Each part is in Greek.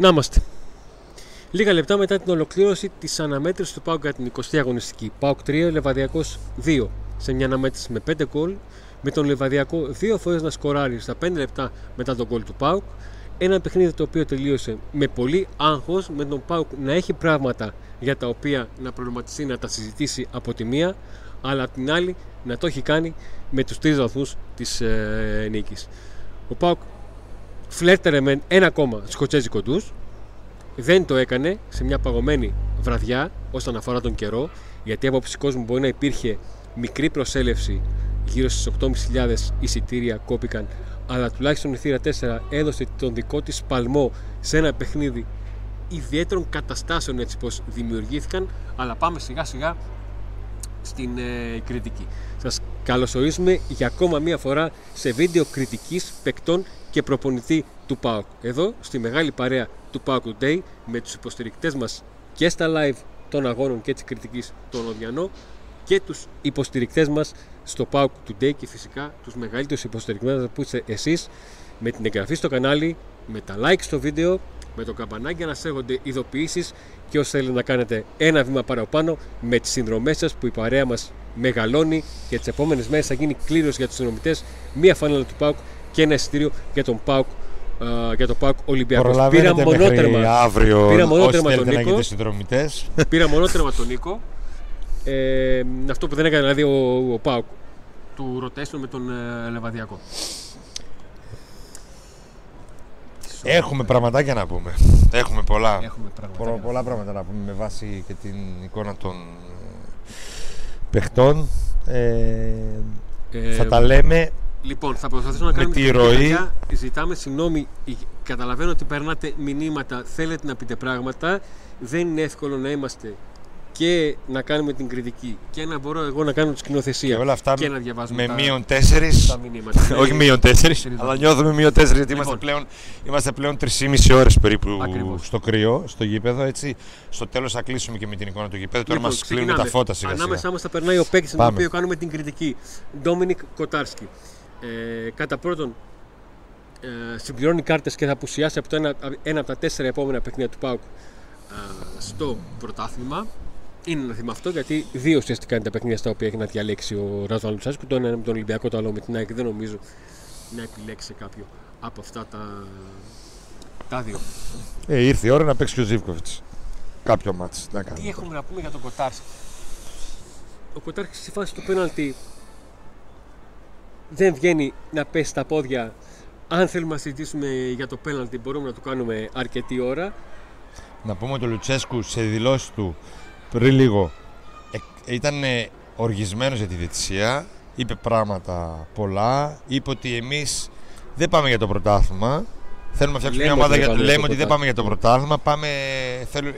Να είμαστε. Λίγα λεπτά μετά την ολοκλήρωση της αναμέτρησης του Πάουκ για την 20η αγωνιστική. Πάουκ 3, Λεβαδιακός 2. Σε μια αναμέτρηση με 5 γκολ, με τον Λεβαδιακό δύο φορές να σκοράρει στα 5 λεπτά μετά τον γκολ του Πάουκ. Ένα παιχνίδι το οποίο τελείωσε με πολύ άγχος, με τον Πάουκ να έχει πράγματα για τα οποία να προβληματιστεί, να τα συζητήσει από τη μία, αλλά από την άλλη να το έχει κάνει με τους τρεις βαθμούς της ε, νίκης. Ο Πάουκ φλέρτερε με ένα ακόμα σκοτσέζικο ντους, δεν το έκανε σε μια παγωμένη βραδιά όσον αφορά τον καιρό, γιατί από κόσμο μπορεί να υπήρχε μικρή προσέλευση γύρω στις 8.500 εισιτήρια κόπηκαν αλλά τουλάχιστον η θύρα 4 έδωσε τον δικό της παλμό σε ένα παιχνίδι ιδιαίτερων καταστάσεων έτσι πως δημιουργήθηκαν αλλά πάμε σιγά σιγά στην ε, κριτική. Σας καλωσορίζουμε για ακόμα μία φορά σε βίντεο κριτικής παικτών και προπονητή του ΠΑΟΚ. Εδώ στη μεγάλη παρέα του ΠΑΟΚ Today με τους υποστηρικτές μας και στα live των αγώνων και της κριτικής των Οδιανό και τους υποστηρικτές μας στο PAOK Today και φυσικά τους μεγαλύτερους υποστηρικτές που είστε εσείς με την εγγραφή στο κανάλι, με τα like στο βίντεο, με το καμπανάκι για να σέρχονται ειδοποιήσεις και όσοι θέλετε να κάνετε ένα βήμα παραπάνω με τις συνδρομές σας που η παρέα μας μεγαλώνει και τις επόμενες μέρες θα γίνει κλήρωση για τους συνδρομητές μία φανέλα του ΠΑΟΚ και ένα εισιτήριο για τον ΠΑΟΚ Uh, για το ΠΑΟΚ Ολυμπιακός. Πήρα μονότερμα, αύριο, πήρα μονότερμα τον Νίκο. Πήρα μονότερμα τον Νίκο. Ε, αυτό που δεν έκανε δηλαδή ο, ο ΠΑΟΚ του rotation με τον ε, Λεβαδιακό. Έχουμε πραγματάκια να πούμε. Έχουμε πολλά. Έχουμε πολλά, πολλά πράγματα να πούμε με βάση και την εικόνα των ε, παιχτών. Ε, ε, θα τα λέμε. Λοιπόν, θα προσπαθήσω να κάνουμε τη ροή. Ζητάμε συγγνώμη. Καταλαβαίνω ότι περνάτε μηνύματα, θέλετε να πείτε πράγματα. Δεν είναι εύκολο να είμαστε και να κάνουμε την κριτική και να μπορώ εγώ να κάνω τη σκηνοθεσία και, όλα αυτά και να διαβάζω με μείον τέσσερις. Όχι μείον τέσσερις, αλλά νιώθουμε μείον τέσσερις γιατί είμαστε λοιπόν. πλέον, είμαστε πλέον 3,5 ώρες περίπου Ακριβώς. στο κρύο, στο γήπεδο. Έτσι. Στο τέλος θα κλείσουμε και με την εικόνα του γήπεδου. Τώρα λοιπόν, μας κλείνουν τα φώτα σιγά. Ανάμεσά μας θα περνάει ο παίκτης τον οποίο κάνουμε την κριτική. Ντόμινικ Κοτάρσκι. Ε, κατά πρώτον, ε, συμπληρώνει κάρτες και θα απουσιάσει από το ένα, ένα από τα τέσσερα επόμενα παιχνίδια του ΠΑΟΚ ε, στο πρωτάθλημα. Είναι ένα θέμα αυτό γιατί δύο ουσιαστικά είναι τα παιχνίδια στα οποία έχει να διαλέξει ο Ράζο Λουτσάσκου. Το ένα είναι με τον Ολυμπιακό, το άλλο με την ΑΕΚ. Δεν νομίζω να επιλέξει κάποιο από αυτά τα, τα δύο. Ε, ήρθε η ώρα να παίξει και ο Ζήβκοβιτ. Κάποιο μάτς. Να Τι έχουμε να πούμε για τον Κοτάρσκι; Ο Κοτάρσκι στη φάση του πέναλτι δεν βγαίνει να πέσει στα πόδια. Αν θέλουμε να συζητήσουμε για το πέναλτι, μπορούμε να το κάνουμε αρκετή ώρα. Να πούμε ότι ο Λουτσέσκου σε δηλώσεις του πριν λίγο ε, ήταν οργισμένος για τη διαιτησία, είπε πράγματα πολλά, είπε ότι εμείς δεν πάμε για το πρωτάθλημα, Θέλουμε να φτιάξουμε μια ομάδα για, λέμε ότι δεν πάμε για το πρωτάθλημα. Πάμε,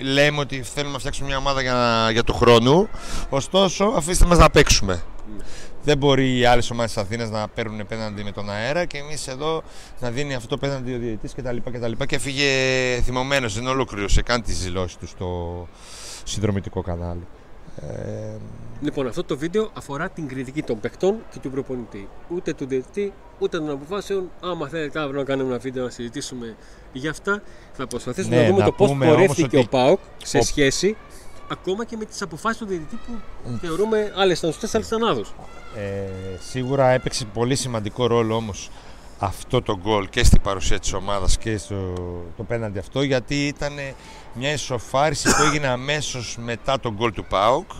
λέμε ότι θέλουμε να φτιάξουμε μια ομάδα για, για του χρόνου. Ωστόσο, αφήστε μας να παίξουμε. Ναι. Δεν μπορεί οι άλλες ομάδες της Αθήνας να παίρνουν πέναντι με τον αέρα και εμείς εδώ να δίνει αυτό το πέναντι ο διαιτητής κτλ. Και φύγε θυμωμένος, δεν ολοκλήρωσε καν τις δηλώσεις του στο, συνδρομητικό κανάλι. Ε, λοιπόν, αυτό το βίντεο αφορά την κριτική των παιχτών και του προπονητή. Ούτε του διαιτητή, ούτε των αποφάσεων. Άμα θέλετε αύριο να κάνουμε ένα βίντεο να συζητήσουμε για αυτά, θα προσπαθήσουμε ναι, να δούμε το πώς πορεύτηκε ο ΠΑΟΚ σε ο... σχέση ακόμα και με τις αποφάσεις του διαιτητή που mm. θεωρούμε άλλες ήταν σωστέ, άλλε ήταν Ε, σίγουρα έπαιξε πολύ σημαντικό ρόλο όμως αυτό το γκολ και στην παρουσία της ομάδας και στο το πέναντι αυτό γιατί ήταν μια ισοφάριση που έγινε αμέσως μετά τον γκολ του ΠΑΟΚ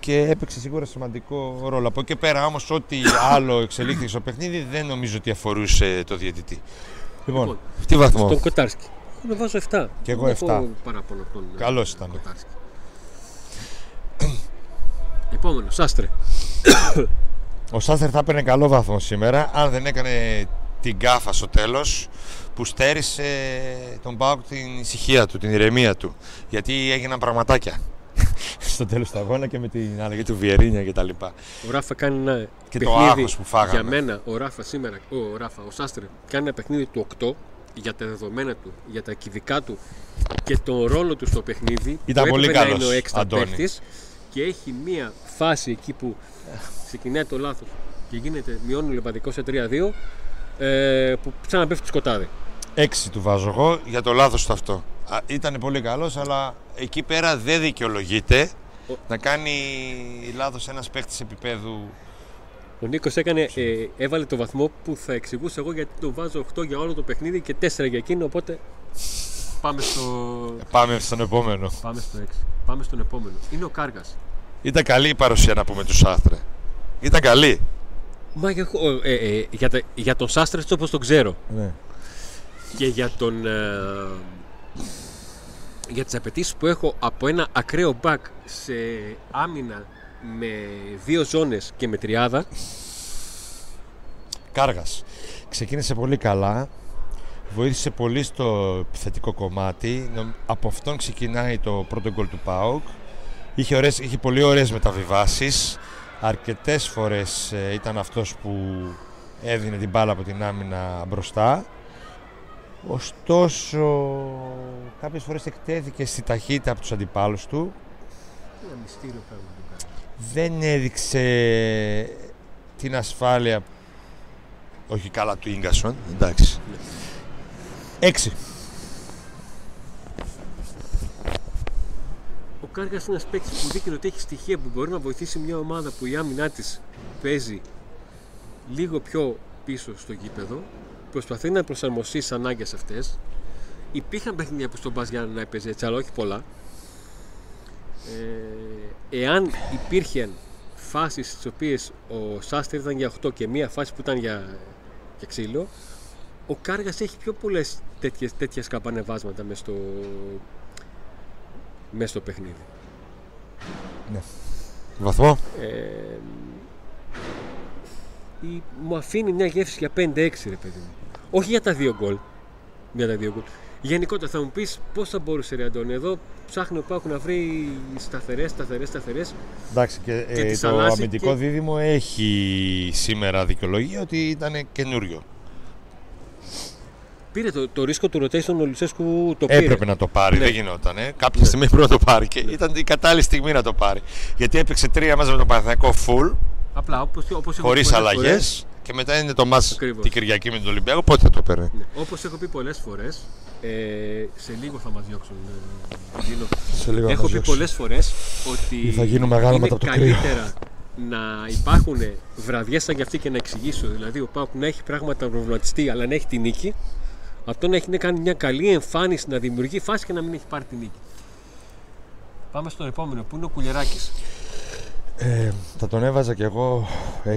και έπαιξε σίγουρα σημαντικό ρόλο. Από εκεί πέρα όμως ό,τι άλλο εξελίχθηκε στο παιχνίδι δεν νομίζω ότι αφορούσε το διαιτητή. Λοιπόν, λοιπόν τι βαθμό. Στον Κοτάρσκι. Εγώ βάζω 7. Και εγώ 7. Παράπονο τον Καλώς ήταν. Κοτάρσκι. Επόμενος, Σάστρε. Ο Σάστερ θα έπαιρνε καλό βαθμό σήμερα αν δεν έκανε την κάφα στο τέλος που στέρισε τον Πάουκ την ησυχία του, την ηρεμία του. Γιατί έγιναν πραγματάκια στο τέλος του αγώνα και με την αλλαγή του Βιερίνια και τα λοιπά. Ο Ράφα κάνει ένα και το άγχος που φάγαμε. Για μένα ο Ράφα σήμερα, ο Ράφα, ο Σάστρε κάνει ένα παιχνίδι του 8 για τα δεδομένα του, για τα κυβικά του και τον ρόλο του στο παιχνίδι. Ήταν που πολύ καλός. Είναι ο και έχει μία φάση εκεί που ξεκινάει το λάθος και γίνεται, μειώνει ο Λεβαδικό σε 3-2 ε, που σαν να πέφτει σκοτάδι. Έξι του βάζω εγώ για το λάθος του αυτό. Ήταν πολύ καλός, αλλά εκεί πέρα δεν δικαιολογείται να κάνει λάθος ένας παίχτης επίπεδου ο Νίκος έκανε, ε, έβαλε το βαθμό που θα εξηγούσα εγώ γιατί το βάζω 8 για όλο το παιχνίδι και 4 για εκείνο. Οπότε πάμε στο. Πάμε στον επόμενο. Πάμε στο 6. Πάμε στον επόμενο. Είναι ο Κάργας. Ήταν καλή η παρουσία να πούμε του Σάστρε. Ήταν καλή. Μα για, ε, ε, για, τα, για τον Σάστρε έτσι όπως τον ξέρω. Ναι. Και για τον. Ε, για τις απαιτήσεις που έχω από ένα ακραίο back σε άμυνα με δύο ζώνες και με τριάδα. Κάργας. Ξεκίνησε πολύ καλά. Βοήθησε πολύ στο επιθετικό κομμάτι. Από αυτόν ξεκινάει το πρώτο γκολ του ΠΑΟΚ. Είχε, ωραίες, είχε πολύ ωραίες μεταβιβάσεις. Αρκετές φορές ε, ήταν αυτός που έδινε την μπάλα από την άμυνα μπροστά. Ωστόσο, κάποιες φορές εκτέθηκε στη ταχύτητα από τους αντιπάλους του. Ένα μυστήριο πράγμα δεν έδειξε την ασφάλεια όχι καλά του Ίγκασον εντάξει έξι. Ο Κάργας είναι ένας παίκτης που δείχνει ότι έχει στοιχεία που μπορεί να βοηθήσει μια ομάδα που η άμυνά της παίζει λίγο πιο πίσω στο γήπεδο. Προσπαθεί να προσαρμοστεί στις ανάγκες αυτές. Υπήρχαν παιχνίδια που στον Μπαζιάν να έπαιζε έτσι αλλά όχι πολλά. Ε, εάν υπήρχαν φάσεις στις οποίες ο Σάστερ ήταν για 8 και μία φάση που ήταν για, για ξύλο ο Κάργας έχει πιο πολλές τέτοιες, τέτοια σκαμπανεβάσματα μέσα στο, μέσα στο παιχνίδι. Ναι. Βαθμό. Ε, η, μου αφήνει μια γεύση για 5-6 ρε παιδί μου. Όχι για τα δύο γκολ. Για τα δύο γκολ. Γενικότερα θα μου πεις πώς θα μπορούσε ρε Αντώνη. Εδώ ψάχνει ο Πάκου να βρει σταθερές, σταθερές, σταθερές. Εντάξει, και, και ε, το αμυντικό και... δίδυμο έχει σήμερα δικαιολογία ότι ήταν καινούριο. Πήρε το, το ρίσκο του rotation ο Λουσέσκου το πήρε. Έπρεπε να το πάρει, ναι. δεν γινόταν. Ε. Κάποια ναι. στιγμή πρέπει να το πάρει. Και ναι. ήταν η κατάλληλη στιγμή να το πάρει. Γιατί έπαιξε τρία μαζί με τον Παναθηναϊκό full. Απλά όπως, όπως χωρίς αλλαγές. Και μετά είναι το μάτς την Κυριακή με τον Ολυμπιακό. Πότε θα το παίρνει. Ναι. Όπως έχω πει πολλές φορές, ε, σε λίγο θα μας διώξουν. Ε, σε λίγο Έχω πει πολλές φορές ότι θα γίνω μεγάλο είναι καλύτερα να υπάρχουν βραδιές σαν και αυτή και να εξηγήσω. Δηλαδή, ο Πάουκ να έχει πράγματα να προβληματιστεί, αλλά να έχει τη νίκη. Αυτό να έχει να κάνει μια καλή εμφάνιση, να δημιουργεί φάση και να μην έχει πάρει τη νίκη. Πάμε στον επόμενο που είναι ο Κουλεράκη. Ε, θα τον έβαζα κι εγώ 6.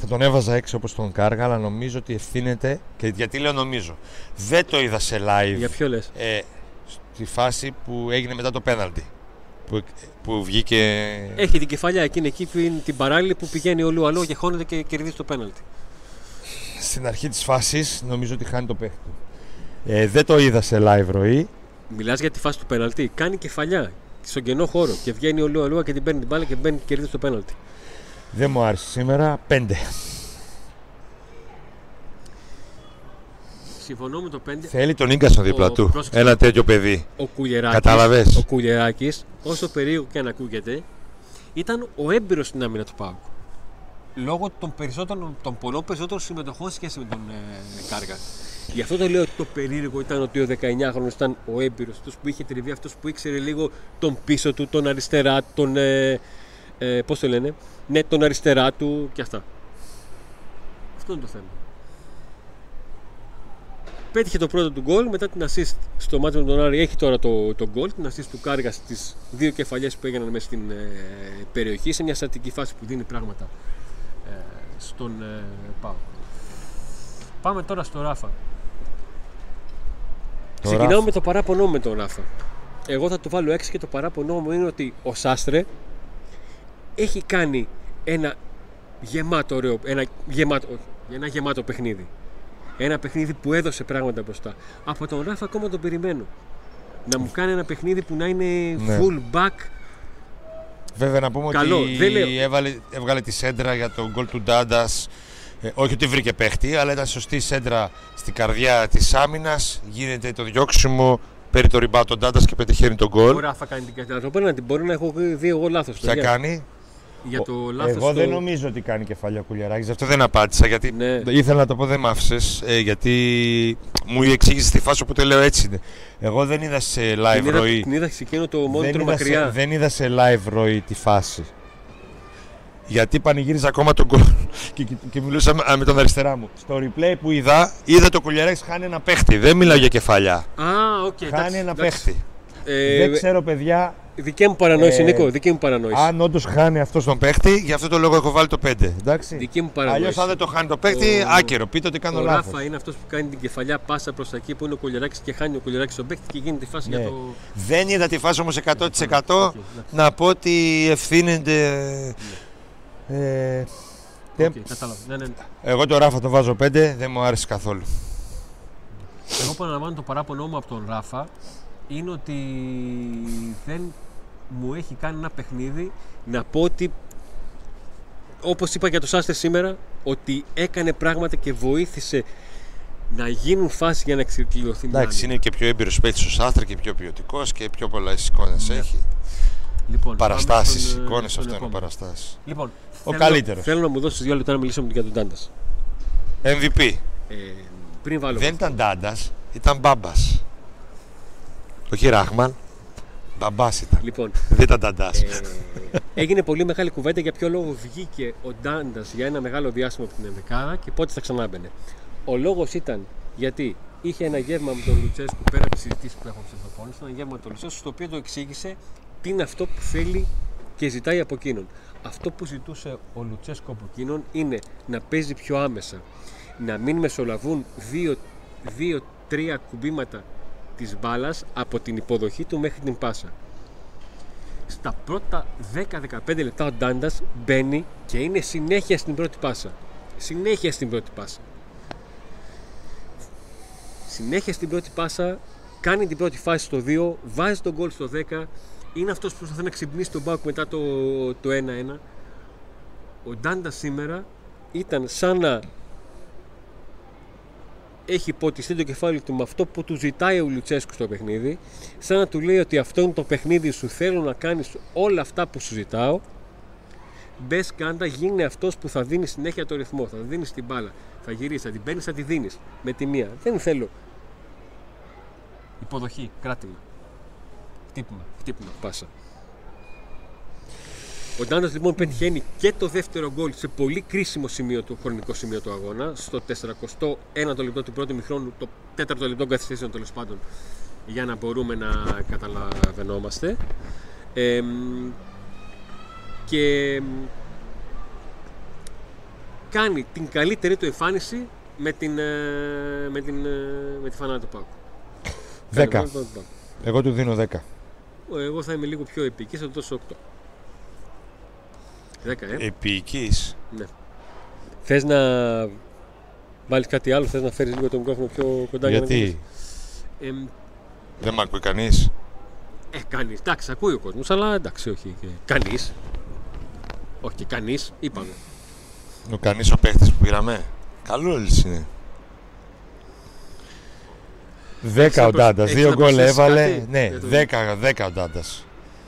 Θα τον έβαζα 6 όπως τον Κάργα, αλλά νομίζω ότι ευθύνεται. Και γιατί λέω νομίζω; Δεν το είδα σε live. Για ποιο λες; Ε, στη φάση που έγινε μετά το πέναλτι. Που, που βγήκε. Έχει την κεφαλιά εκείνη εκεί που είναι την παράλληλη που πηγαίνει ο Λουαλό και χώνεται και κερδίζει το πέναλτι. Στην αρχή της φάσης νομίζω ότι χάνει το παίχτη Ε, δεν το είδα σε live ροή. Μιλάς για τη φάση του πέναλτι. Κάνει κεφαλιά στον κενό χώρο και βγαίνει ο Λούα Λούα και την παίρνει την μπάλα και μπαίνει και κερδίζει το πέναλτι. Δεν μου άρεσε σήμερα. Πέντε. Συμφωνώ με το 5. Θέλει τον γκασον δίπλα του. Ένα τέτοιο παιδί. Ο Κουλιεράκης, Κατάλαβες; Ο Κουλιεράκης, όσο περίεργο και αν ακούγεται, ήταν ο έμπειρος στην άμυνα του Πάου. Λόγω των, περισσότερων, των πολλών περισσότερων συμμετοχών σχέση με τον ε, Κάργα. Γι' αυτό το λέω ότι το περίεργο ήταν ότι ο 19χρονο ήταν ο έμπειρος, αυτός που είχε τριβεί, αυτός που ήξερε λίγο τον πίσω του, τον αριστερά, τον. Ε, ε, Πώς το λένε, ναι, τον αριστερά του και αυτά. Αυτό είναι το θέμα. Πέτυχε το πρώτο του γκολ μετά την assist στο μάτι με τον Άρη. Έχει τώρα το, το γκολ, την assist του Κάργα στις δύο κεφαλιές που έγιναν μέσα στην ε, περιοχή σε μια στατική φάση που δίνει πράγματα ε, στον ε, Πάο. Πάμε τώρα στο Ράφα. Ξεκινάω με το παράπονό με τον Ράφα. Εγώ θα το βάλω 6 και το παράπονό μου είναι ότι ο Σάστρε έχει κάνει ένα γεμάτο ωραίο, ένα γεμάτο, ένα γεμάτο παιχνίδι. Ένα παιχνίδι που έδωσε πράγματα μπροστά. Από τον Ράφα ακόμα τον περιμένω. Να μου κάνει ένα παιχνίδι που να είναι ναι. full back. Βέβαια να πούμε Καλό. ότι έβαλε, έβγαλε τη σέντρα για τον γκολ του Ντάντας ε, όχι ότι βρήκε παίχτη, αλλά ήταν σωστή σέντρα στην καρδιά της άμυνας. Γίνεται το διώξιμο, παίρνει το ριμπά τον Τάντα και πετυχαίνει τον γκολ. Ωραία, θα κάνει την κεφαλιά. την μπορεί να έχω δει εγώ λάθος. Ποια κάνει. Για το λάθος εγώ δεν νομίζω ότι κάνει κεφάλια κουλιαράκι, γι' αυτό δεν απάντησα. Γιατί ναι. ήθελα να το πω, δεν μ' άφησες. Ε, γιατί μου εξήγησε τη φάση οπότε λέω έτσι είναι. Εγώ δεν είδα σε live Την είδα, ροή. την είδα σε εκείνο το Δεν μόνιτρο είδα, σε, μακριά. δεν είδα σε live ροή τη φάση. Γιατί πανηγύριζα ακόμα τον γκολ και, και, και μιλούσα με, με τον αριστερά μου. Στο replay που είδα, είδα το Κουλιαράκης χάνει ένα παίχτη. Δεν μιλάω για κεφαλιά. Α, οκ. χάνει εντάξει, ένα εντάξει. παίχτη. Ε, δεν ξέρω, παιδιά, Δική μου παρανόηση, Ε, Νίκο, δική μου παρανόηση. αν όντως χάνει αυτός τον παίχτη, γι' αυτό το λόγο έχω βάλει το 5. Εντάξει. Δική μου παρανόηση. Αλλιώς, αν δεν το χάνει το παίχτη, Ο- άκυρο. Πείτε ότι κάνω ο λάθος. Ράφα είναι αυτός που κάνει την κεφαλιά πάσα προς τα εκεί που είναι ο Κουλιαράκη και χάνει ο Κουλιαράκη τον παίκτη και γίνεται η φάση Ναι. για το. Δεν είδα τη φάση όμως 100% εντάξει. να πω ότι ευθύνεται. Ε, δεν- Οκ, κατάλαβα. Ναι, ναι, ναι. Εγώ το Ράφα τον βάζω 5, δεν μου άρεσε καθόλου. Εγώ που αναλαμβάνω το παράπονό μου από τον Ράφα είναι ότι δεν μου έχει κάνει ένα παιχνίδι να πω ότι όπως είπα για το Σάστερ σήμερα ότι έκανε πράγματα και βοήθησε να γίνουν φάση για να εξοικειωθεί μια Εντάξει, άμυνα. είναι και πιο έμπειρος παίκτης ο Σάστρα και πιο ποιοτικός και πιο πολλέ εικόνες Ναι. έχει. λοιπόν, Παραστάσεις, πάμε στον, ε, εικόνες στον αυτό είναι επόμενο. παραστάσεις. Λοιπόν, Ο θέλω- καλύτερος. Θέλω να μου δώσεις δύο λεπτά να μιλήσουμε για τον Τάντα. MVP. Ε, πριν βάλω. Δεν ήταν Ντάντας, ήταν Μπάμπας. Όχι Ράχμαν, Μπαμπάς ήταν. Λοιπόν, Δεν ήταν Ντάντας. Ε, έγινε πολύ μεγάλη κουβέντα για ποιο λόγο βγήκε ο Ντάντας για ένα μεγάλο διάστημα από την Ενδεκάδα και πότε θα ξανάμπαινε. Ο λόγος ήταν γιατί είχε ένα γεύμα με τον Λουτσέσκου πέρα από τις συζητήσεις που έχουμε στην προπόνηση. Ένα γεύμα με τον Λουτσέσκου στο οποίο το εξήγησε τι είναι αυτό που θέλει και ζητάει από εκείνον. Αυτό που ζητούσε ο Λουτσέσκου από εκείνον είναι να παίζει πιο άμεσα. Να μην μεσολαβούν δύο-τρία κουμπίματα της μπάλας από την υποδοχή του μέχρι την πάσα στα πρώτα 10-15 λεπτά ο Ντάντας μπαίνει και είναι συνέχεια στην πρώτη πάσα. Συνέχεια στην πρώτη πάσα. Συνέχεια στην πρώτη πάσα, κάνει την πρώτη φάση στο 2, βάζει τον γκολ στο 10. Είναι αυτός που προσπαθεί να ξυπνήσει τον Μπάουκ μετά το, το 1-1. Ο Ντάντα σήμερα ήταν σαν να έχει ποτιστεί το κεφάλι του με αυτό που του ζητάει ο Λουτσέσκου στο παιχνίδι, σαν να του λέει ότι αυτό είναι το παιχνίδι σου, θέλω να κάνεις όλα αυτά που σου ζητάω. Μπες κάντα, γίνε αυτός που θα δίνει συνέχεια το ρυθμό, θα δίνεις την μπάλα, θα γυρίσεις, θα την παίρνεις, θα τη δίνεις με τη μία. Δεν θέλω. Υποδοχή, κράτημα. Χτύπημα, χτύπημα, πάσα. Ο Ντάντα λοιπόν πετυχαίνει και το δεύτερο γκολ σε πολύ κρίσιμο σημείο του, χρονικό σημείο του αγώνα, στο 41ο λεπτό του πρώτου μηχρόνου, το 4ο λεπτό καθυστέρησεων τέλος πάντων, για να μπορούμε να καταλαβαίνόμαστε. Ε, και εμ, κάνει την καλύτερη του εμφάνιση με, την, ε, με, την, ε, με τη φανά του Πάου. 10. Εγώ του δίνω 10. Εγώ θα είμαι λίγο πιο επική, θα του δώσω 8. 10, ε. Επίοικη. Ναι. Θες να βάλεις κάτι άλλο, θες να φέρεις λίγο το μικρόφωνο πιο κοντά για να Γιατί; μιλήσεις; Εμ, δεν με ακούει κανείς; ε, κανείς. Εντάξει, ακούει ο κόσμος, αλλά εντάξει, όχι. Κανείς. Όχι και κανείς, είπαμε. Ο κανείς ο παίχτης που πήραμε. Καλό είναι. 10 Έχεις να ο προσ- Ντάντας. έχεις Δύο να γκολ προσθέσεις έβαλε. κάτι Ναι, για το- 10, 10 ο Ντάντας.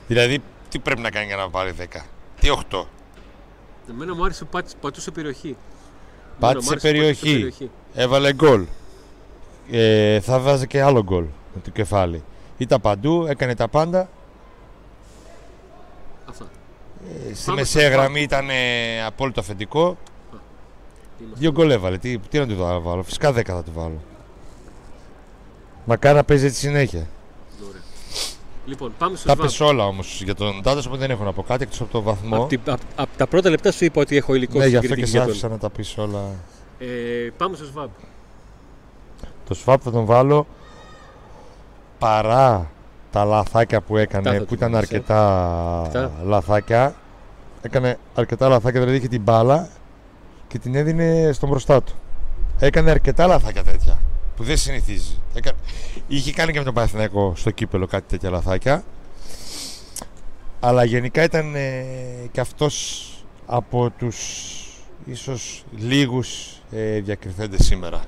Δηλαδή, τι πρέπει να κάνει για να πάρει 10. Τι 8. Εμένα μου άρεσε που πάτησε- πατούσε περιοχή. Εμένα μου Πάτησε άρεσε που πατούσε περιοχή. Έβαλε γκολ. Ε, θα βάζει και άλλο γκολ με το κεφάλι. Ήταν παντού, έκανε τα πάντα. Αυτά. Ε, στη Πάμε μεσαία στο γραμμή ήταν ε, απόλυτο αφεντικό. Είμαστε. Δύο γκολ έβαλε. Τι, τι να του το βάλω; Φυσικά 10 θα του βάλω. Μακάρι να παίζει έτσι συνέχεια. Ωραία. Λοιπόν, πάμε στο Τα ΣΒΑΜ. πες όλα όμως για τον Τάντα, οπότε δεν έχω να πω κάτι εκτός από το βαθμό. Από, την- απ' απ' τα πρώτα λεπτά σου είπα ότι έχω υλικό ναι, γι' αυτό συγκριτική και σε για τον- άφησα να τα πεις όλα. Ε, πάμε στο ΣΒΑΜ. Το swap θα τον βάλω παρά τα λαθάκια που έκανε, Τα θα που του ήταν βάλεις, ε. αρκετά Αυτά. λαθάκια. Έκανε αρκετά λαθάκια, δηλαδή είχε την μπάλα και την έδινε στον μπροστά του. Έκανε αρκετά λαθάκια τέτοια που δεν συνηθίζει. Έκα... Είχε κάνει και με τον Παναθηναϊκό στο κύπελο κάτι τέτοια λαθάκια. Αλλά γενικά ήταν ε, και αυτός από τους ίσως λίγους ε, διακριθέντες σήμερα.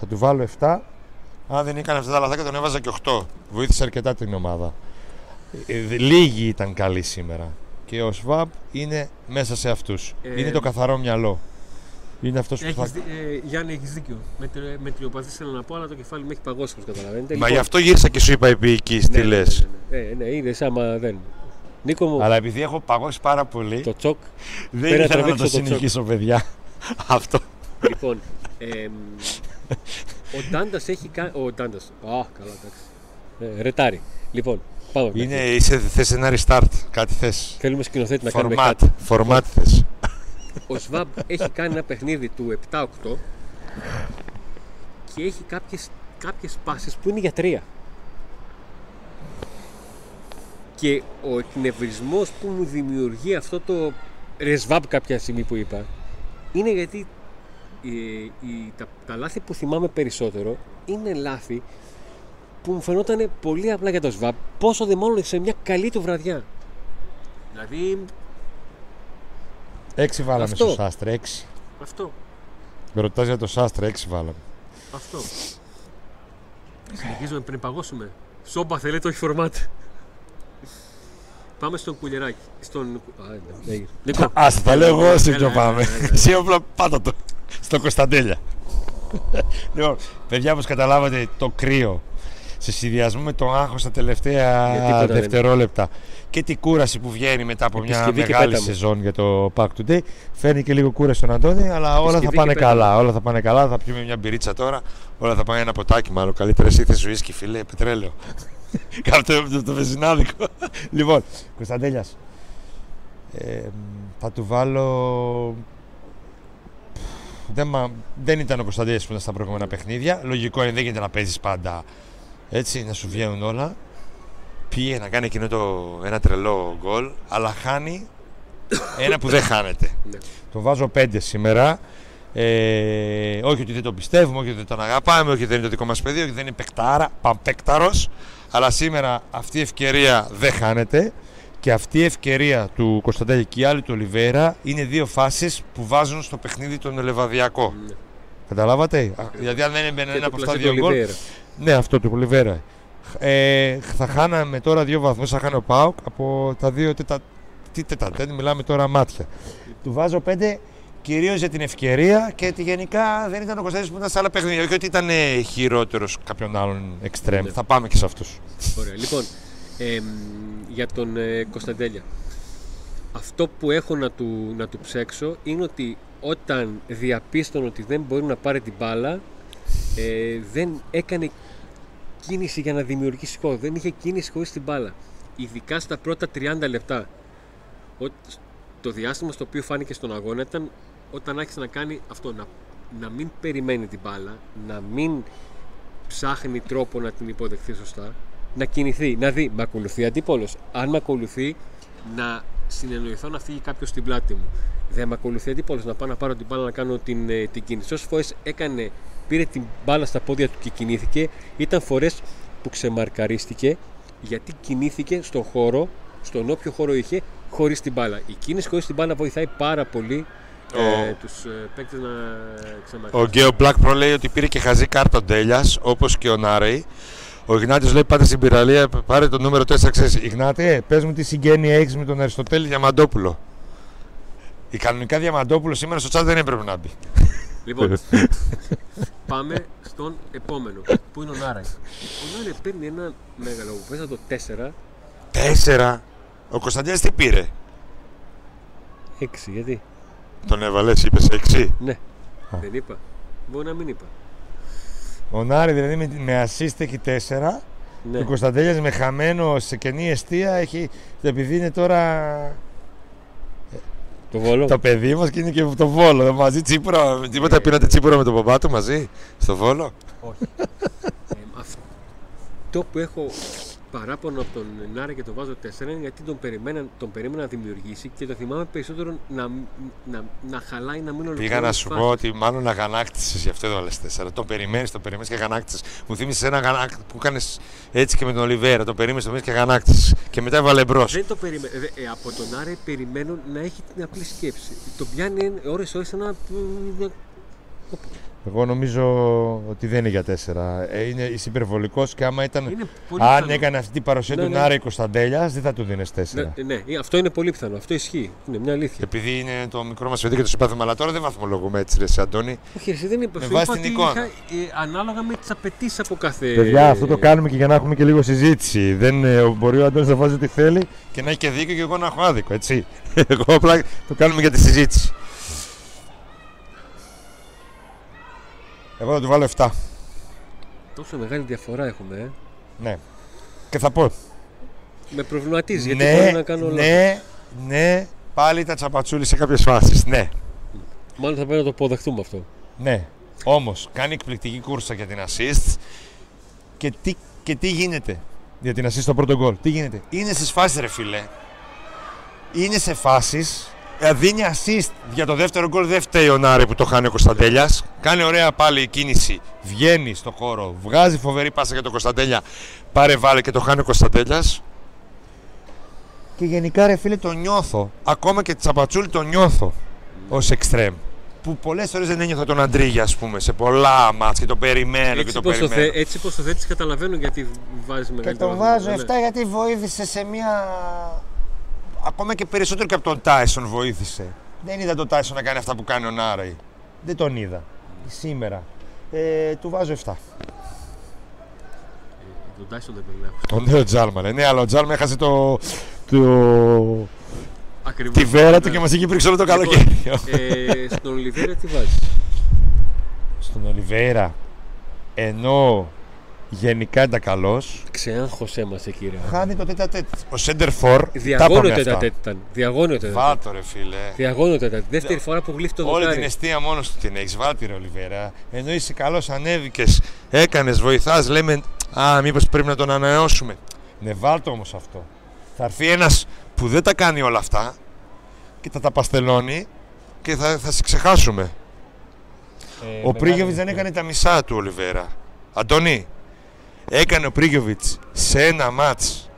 Θα του βάλω 7. Αν δεν έκανε αυτά τα λαθάκια τον έβαζα και 8. Βοήθησε αρκετά την ομάδα. Ε, δε- λίγοι ήταν καλοί σήμερα. Και ο Σβάμπ είναι μέσα σε αυτούς. Ε, είναι το καθαρό μυαλό. Είναι αυτός που Έχεις, θα. δι- ε, Γιάννη, έχεις δίκιο. Με, τρι- με τριοπαθή θέλω να πω, αλλά το κεφάλι μου έχει παγώσει, όπως καταλαβαίνετε. Μα γι' αυτό γύρισα και σου είπα επίοικη, τι ναι, λες. Ναι, ναι, ναι, ναι, είναι σαν άμα δεν. Νίκο μου, Αλλά επειδή έχω παγώσει πάρα πολύ, το τσοκ. δεν πρέπει να ήθελα να το τραβήξω το συνεχίσω, παιδιά. Αυτό. λοιπόν, εμ, ο Ντάντας έχει κάνει. Ο Ντάντας. Α, καλά, εντάξει. Ε, ρετάρι. Λοιπόν, πάμε. Είναι, είσαι, θες ένα restart, κάτι θες. Θέλουμε σκηνοθέτη να κάνουμε Format, κάτι. format θες. Ο Σβάμπ έχει κάνει ένα παιχνίδι του 7-8 και έχει κάποιες, κάποιες πάσες που είναι για τρία. Και ο εκνευρισμός που μου δημιουργεί αυτό το ρεσβάμπ κάποια στιγμή που είπα είναι γιατί ε, η- τα, τα λάθη που θυμάμαι περισσότερο είναι λάθη που μου φαινόταν πολύ απλά για το ΣΒΑΠ πόσο δε μάλλον σε μια καλή του βραδιά. Δηλαδή Έξι βάλαμε Αυτό. στο Σάστρε, έξι. αυτό. Με ρωτάς για το Σάστρε, έξι βάλαμε. Αυτό. Συνεχίζουμε πριν παγώσουμε. Σόμπα θέλετε, όχι φορμάτ. Πάμε στον κουλεράκι. Στον... Α, ναι, έγινε. Λοιπόν, Ας τα λέω εγώ, εσύ Έλα, πιο έλα, πάμε. έλα, έλα. Εσύ απλά πάτα το. Στο Κωνσταντέλια. λοιπόν, παιδιά, όπως καταλάβατε, το κρύο σε συνδυασμό με το άγχος τα Για τελευταία τίποτα δεν. δευτερόλεπτα και την κούραση που βγαίνει μετά από μια Επισκευή και μεγάλη πέταμα. σεζόν για το Pack Today φέρνει και λίγο κούραση στον Αντώνη αλλά όλα θα Επισκευή πάνε και πέταμα. καλά όλα θα πάνε καλά θα πιούμε μια μπυρίτσα τώρα όλα θα πάνε ένα ποτάκι μάλλον καλύτερα εσύ θες ουίσκι φίλε πετρέλαιο κάτω το, το βεζινάδικο λοιπόν Κωνσταντέλιας ε, θα του βάλω δεν, μα- δεν ήταν ο Κωνσταντέλιας που ήταν στα προηγούμενα παιχνίδια λογικό είναι δεν γίνεται να παίζεις πάντα έτσι να σου βγαίνουν όλα πήγε να κάνει εκείνο το ένα τρελό γκολ, αλλά χάνει ένα που δεν χάνεται. Ναι. Τον βάζω 5 σήμερα. Ε, όχι ότι δεν τον πιστεύουμε, όχι ότι δεν τον αγαπάμε, όχι ότι δεν είναι το δικό μας παιδί, όχι ότι δεν είναι παικτάρα, παμπέκταρος. Αλλά σήμερα αυτή η ευκαιρία δεν χάνεται και αυτή η ευκαιρία του Κωνσταντέλη και η άλλη του Ολιβέρα είναι δύο φάσεις που βάζουν στο παιχνίδι τον Ελεβαδιακό. Ναι. Καταλάβατε; Α, Γιατί αν δεν έμπαινε Και ένα το από αυτά πλασέ δύο του γκολ, Ολιβέρα. Ναι, αυτό του Ολιβέρα. Ε, θα χάναμε τώρα δύο βαθμούς, θα χάνει ο Πάουκ από τα δύο τετα... Τι τετατέτ, μιλάμε τώρα μάτια. Του βάζω πέντε κυρίως για την ευκαιρία και ότι γενικά δεν ήταν ο Κωνσταντίνος που ήταν σε άλλα παιχνίδια. Όχι ότι ήταν ε, χειρότερος κάποιον άλλον εξτρέμ. Ναι. Θα πάμε και σε αυτούς. Ωραία. Λοιπόν, εμ, για τον ε, Κωνσταντέλια. Αυτό που έχω να του, να του ψέξω είναι ότι όταν διαπίστωνε ότι δεν μπορεί να πάρει την μπάλα, ε, δεν έκανε κίνηση για να δημιουργήσει χώρο. Δεν είχε κίνηση χωρίς την μπάλα. Ειδικά στα πρώτα 30 λεπτά. Ο, το διάστημα στο οποίο φάνηκε στον αγώνα ήταν όταν άρχισε να κάνει αυτό, να, να μην περιμένει την μπάλα, να μην ψάχνει τρόπο να την υποδεχθεί σωστά, να κινηθεί, να δει, με ακολουθεί αντίπολος. Αν με ακολουθεί, να συνεννοηθώ να φύγει κάποιος στην πλάτη μου. Δεν με ακολουθεί αντίπολος, να πάω να πάρω την μπάλα να κάνω την, ε, την κίνηση. Όσες φορές έκανε, πήρε την μπάλα στα πόδια του και κινήθηκε, ήταν φορές που ξεμαρκαρίστηκε γιατί κινήθηκε στον χώρο, στον όποιο χώρο είχε, χωρίς την μπάλα. Η κίνηση χωρίς την μπάλα βοηθάει πάρα πολύ ε, Ο- τους ε, παίκτες να Ο ξεμαρκαρίσουν. Γκέο Black Pro λέει ότι πήρε και χαζή κάρτα ο Ντέλιας, όπως και ο Νάρεϊ. Ο Ιγνάτιος λέει πάτε στην πυραλία, πάρε το νούμερο 4, ξέρεις. Ιγνάτε, πες μου τι συγγένεια έχεις με τον Αριστοτέλη Διαμαντόπουλο. Η κανονικά Διαμαντόπουλο σήμερα στο chat δεν έπρεπε να μπει. Λοιπόν, πάμε στον επόμενο, που είναι ο Νάραη. Ο Νάραη παίρνει ένα μέγαλο που πέσα το 4, Τέσσερα. Ο Κωνσταντίνας τι πήρε; 6, γιατί; Τον έβαλες, είπες 6. Ναι, Α. δεν είπα. Μπορεί να μην είπα. Ο Νάρης δηλαδή με, με assist έχει 4. Ναι. Και ο Κωνσταντέλιας με χαμένο σε κενή αιστεία έχει. Επειδή είναι τώρα Το βόλο. το παιδί μας και είναι και το βόλο. Μαζί τσίπουρα. Τίποτα πήρατε τσίπουρα με τον παπά του μαζί στο βόλο; Όχι. ε, αυτό που έχω παράπονο από τον Νάρη και τον βάζω 4 είναι γιατί τον περιμένα, τον περίμενα να δημιουργήσει και το θυμάμαι περισσότερο να, να, να χαλάει, να μην ολοκληρώνει. Πήγα να σου τις πω φάσεις. ότι μάλλον αγανάκτησες γι' αυτό έβαλες 4. Το περιμένεις, το περιμένεις και αγανάκτησες. Μου θύμισε ένα αγανάκτη που έκανε έτσι και με τον Ολιβέρα. Το περίμενε, το περίμενε και αγανάκτησες. Και μετά έβαλε μπρος. Δεν το περιμένω. Ε, ε, από τον Άρη περιμένω να έχει την απλή σκέψη. Το πιάνει ώρες ώρες ένα... Εγώ νομίζω ότι δεν είναι για 4. Ε, είναι είσαι υπερβολικός και άμα ήταν. Είναι πολύ Αν πιθανό. έκανε αυτή την παρουσία Ναι, του ναι. Νάρη Κωνσταντέλιας, δεν θα του δίνει 4. Ναι, ναι, ε, αυτό είναι πολύ πιθανό. Αυτό ισχύει. Είναι μια αλήθεια. Επειδή είναι το μικρό μας παιδί και το συμπάθημα, αλλά τώρα δεν βαθμολογούμε έτσι, ρε, σε Αντώνη. Όχι, εσύ δεν είπε. Με σου βάση είπα την ότι εικόνα. είχα, ε, ανάλογα με τις απαιτήσεις από κάθε. Παιδιά, αυτό το κάνουμε και για να έχουμε και λίγο συζήτηση. Δεν, ε, μπορεί ο Αντώνης να βάζει ό,τι θέλει και να έχει και δίκιο και εγώ να έχω άδικο, έτσι. εγώ απλά το κάνουμε για τη συζήτηση. Εγώ θα του βάλω 7. Τόσο μεγάλη διαφορά έχουμε. Ε. Ναι. Και θα πω. Με προβληματίζει γιατί ναι, μπορεί να κάνω λάθος. ναι, ναι, πάλι τα τσαπατσούλη σε κάποιες φάσεις. Ναι, Μάλλον θα πρέπει να το αποδεχτούμε αυτό. ναι. Όμως, κάνει εκπληκτική κούρσα για την assist και τι, και τι γίνεται για την assist στο πρώτο γκολ; Τι γίνεται; Είναι στις φάσεις ρε φίλε. Είναι σε φάσεις ε, δίνει assist για το δεύτερο γκολ. Δεν φταίει ο Νάρη που το χάνει ο Κωνσταντέλιας. Κάνει ωραία πάλι η κίνηση. Βγαίνει στο χώρο. Βγάζει φοβερή πάσα για τον Κωνσταντέλια. Πάρε βάλε και το χάνει ο Κωνσταντέλιας. Και γενικά ρε φίλε το νιώθω. Ακόμα και τη Τσαπατσούλη το νιώθω ως εξτρέμ. Που πολλές φορές δεν ένιωθα τον Αντρίγια, ας πούμε, σε πολλά μάτς και το περιμένω και Έτσι το πως, το περιμένω. θε, έτσι πως το θέτεις καταλαβαίνω γιατί βάζεις Και μεγαλύτερο τον βαθμό. βάζω Ναι, 7 ναι. γιατί βοήθησε σε μια. Ακόμα και περισσότερο και από τον Τάισον βοήθησε. Δεν είδα τον Τάισον να κάνει αυτά που κάνει ο Νάρεϊ. Δεν τον είδα. Σήμερα. Ε, του βάζω 7. Τον Tyson δεν τον έχω. Ο νέο Τζάλμα, ναι, ναι, αλλά ο Τζάλμα έχασε το. το... Ακριβώς. τη βέρα του Ναι. και μας είχε πρίξει όλο το Λοιπόν, καλοκαίρι. ε, στον Ολιβέρα τι βάζεις; Στον Ολιβέρα, ενώ γενικά ήταν καλός, Ξεάγχωσέ μας εκεί ρε. χάνει το τέτα τέτ. Ο Σέντερ Φορ. Διαγώνιο τέτα τέτ ήταν. Διαγώνιο τέτα τέτ. Βάτο ρε φίλε. Διαγώνιο τέτα τέτ. Δεύτερη φορά που γλύφει το Όλη την δοκάρι. αιστεία μόνος του την έχεις. Βάλτε ρε Ολιβέρα. Ενώ είσαι καλός, ανέβηκες, έκανες, βοηθάς, λέμε. Α, μήπως πρέπει να τον ανανεώσουμε. Ναι, βάλτε όμως αυτό. Θα έρθει ένας που δεν τα κάνει όλα αυτά και θα τα παστελώνει και θα, θα σε ξεχάσουμε. Ε, ο μεγάλη- Πρίγιοβιτ δεν έκανε τα μισά του Ολιβέρα. Αντώνη, έκανε ο Πρίγιοβιτς σε ένα μάτς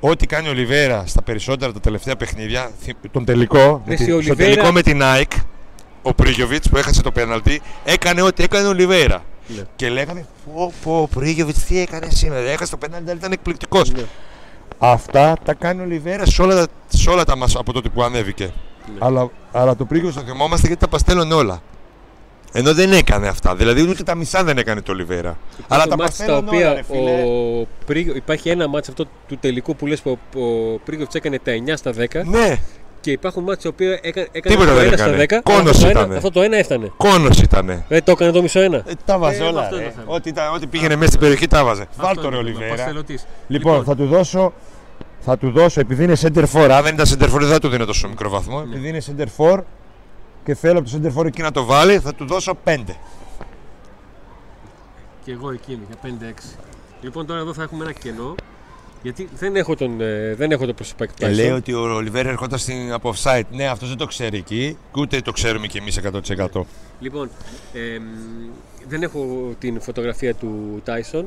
ό,τι κάνει ο Ολιβέρα στα περισσότερα τα τελευταία παιχνίδια. θυ- Τον τελικό, με Εσύ, τη- ο στο Ολιβέρα- τελικό με την Nike, ο Πρίγιοβιτς που έχασε το πέναλτι, έκανε ό,τι έκανε ο Ολιβέρα. Ναι. Και λέγανε, Πω, πω, ο Πρίγιοβιτς τι έκανε σήμερα. Έχασε το πέναλτι, αλλά ήταν εκπληκτικός. Ναι. Αυτά τα κάνει ο Ολιβέρα σε όλα, τα- σε όλα τα μας από τότε που ανέβηκε. Ναι. Αλλά, αλλά το Πρίγιοβιτς το θυμόμαστε γιατί τα παστέλνουν όλα. Ενώ δεν έκανε αυτά. Δηλαδή ούτε τα μισά δεν έκανε το Ολιβέρα. Αλλά Υπάρχουν τα μάτς στα παστέλνουν οποία όλα, ρε φίλε. ο Πρίγιο- υπάρχει ένα μάτς αυτό του τελικού που λες που ο, ο Πρίγιοβιτς έκανε τα 9 στα 10 Ναι, και υπάρχουν μάτς τα οποία έκανε, έκανε Τίποτα το δεν 1 στα έκανε. 10 Κόνος αλλά αυτό, το ένα, ήτανε. αυτό το ένα έφτανε. κόνος ήτανε. Ε, το έκανε το μισό ένα. Ε, τα βάζε Ε, όλα. αυτό είναι ρε. το θέμα. Ό,τι, ήταν- ό,τι πήγαινε μέσα στην περιοχή τα βάζε. Βάλ Αυτό το ρε είναι θέμα, Ολιβέρα. παστελωτής. Λοιπόν, θα του δώσω. Θα του δώσω, επειδή είναι center for, αν δεν ήταν center for δεν θα του δίνω τόσο μικρό βαθμό. Ναι. Επειδή είναι center for και θέλω από το center for εκεί να το βάλει, θα του δώσω 5. Και εγώ εκείνη για 5-6. Λοιπόν, τώρα εδώ θα έχουμε ένα κενό. Γιατί δεν έχω, τον, ε, δεν έχω το προσωπικό Και λέει ότι ο Ολιβέρα ερχόταν στην, από offside. Ναι, αυτός δεν το ξέρει εκεί, και ούτε το ξέρουμε κι εμείς 100%. Λοιπόν, εμ, δεν έχω την φωτογραφία του Tyson.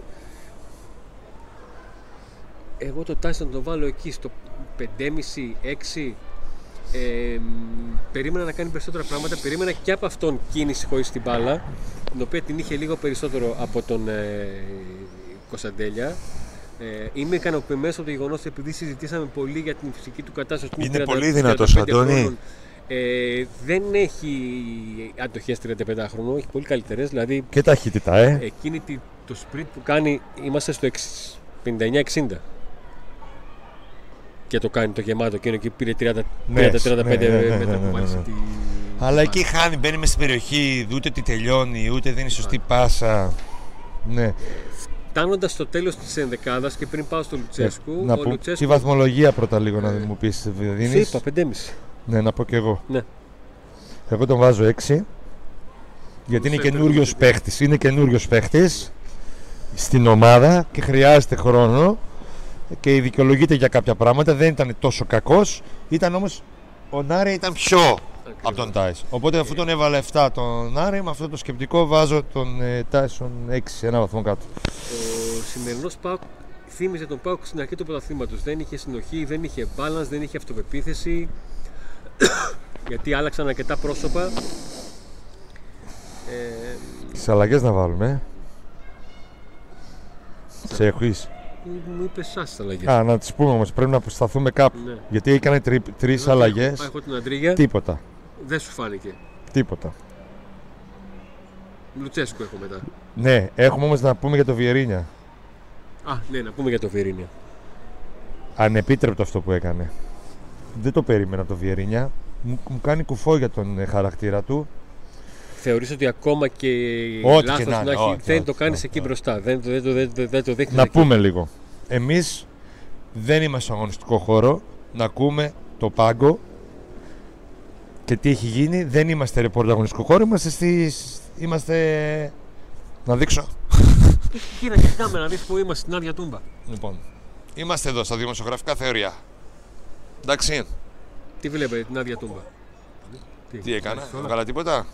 Εγώ το Tyson το βάλω εκεί στο 5,5-6. Ε, περίμενα να κάνει περισσότερα πράγματα. Περίμενα και από αυτόν κίνηση χωρίς την μπάλα, την οποία την είχε λίγο περισσότερο από τον ε, Κωνσταντέλια. Ε, είμαι ικανοποιημένος από το γεγονός ότι επειδή συζητήσαμε πολύ για την φυσική του κατάσταση. του Είναι 30 πολύ δυνατός, 35 Αντώνη. χρόνων, Ε, δεν έχει αντοχές 35 χρονών, έχει πολύ καλύτερες. Δηλαδή, Και ταχύτητα, ε. εκείνη τη, το sprint που κάνει, είμαστε στο 59-60. Και το κάνει το γεμάτο εκείνο και πήρε 30 Ναι, 30-35 ναι, ναι, ναι, μέτρα ναι, που ναι, βάλει ναι. τη. Αλλά εκεί χάνει, μπαίνει μέσα στην περιοχή, ούτε τι τελειώνει, ούτε δίνει σωστή πάσα. Ναι. Φτάνοντας στο τέλος της ενδεκάδας και πριν πάω στο Λουτσέσκου, να ο πω Λουτσέσκου. τη βαθμολογία πρώτα λίγο να μου πεις Σου δίνεις; είπα 5,5. Ναι, να πω κι εγώ. Ναι. Εγώ τον βάζω 6. Γιατί είναι Center καινούριος for παίχτης. Είναι καινούριος παίχτης στην ομάδα και χρειάζεται χρόνο και δικαιολογείται για κάποια πράγματα. Δεν ήταν τόσο κακός. Ήταν όμως. Ο Νάρη ήταν πιο από τον Τάις. Οπότε αφού τον έβαλε 7 τον Νάρη, με αυτό το σκεπτικό βάζω τον ε, Τάισον 6, ένα βαθμό κάτω. Ο σημερινός Πάουκ θύμιζε τον Πάουκ στην αρχή του πρωταθλήματος. Δεν είχε συνοχή, δεν είχε balance, δεν είχε αυτοπεποίθηση. γιατί άλλαξαν αρκετά πρόσωπα. Ε, Τις αλλαγές να βάλουμε. ε. Σε έχεις. μου είπες εσά τι αλλαγέ. Α, να τις πούμε όμως. Πρέπει να αποσταθούμε κάπου. Ναι. Γιατί έκανε τρει τρεις Εγώ αλλαγές. έχω- Έχω την Αντρίγια. Τίποτα. Δεν σου φάνηκε. Τίποτα. Λουτσέσκου έχω μετά. Ναι, έχουμε όμως να πούμε για το Βιερίνια. Α, ναι, να πούμε για το Βιερίνια. Ανεπίτρεπτο αυτό που έκανε. Δεν το περίμενα το Βιερίνια. Μου, μου κάνει κουφό για τον ε, χαρακτήρα του. Θεωρείς ότι ακόμα και Ό,τι λάθος και να να είναι, έχει, όχι, δεν όχι, το κάνεις όχι, εκεί όχι. μπροστά. Δεν, το- δεν, το- δεν, το- δεν το δείχνεις Να εκεί. πούμε λίγο. Εμείς δεν είμαστε στο αγωνιστικό χώρο να ακούμε το πάγκο και τι έχει γίνει. Δεν είμαστε ρεπόρτα αγωνιστικό χώρο. Είμαστε στις... Είμαστε... Να δείξω. Κοίτα, κοιτάμε να δεις που είμαστε στην άδεια τούμπα. Λοιπόν. Είμαστε εδώ στα δημοσιογραφικά θεωρία. Εντάξει. Τι βλέπετε την άδεια τούμπα; Τι έκανα, κάνεις όλα; έβγαλα τίποτα;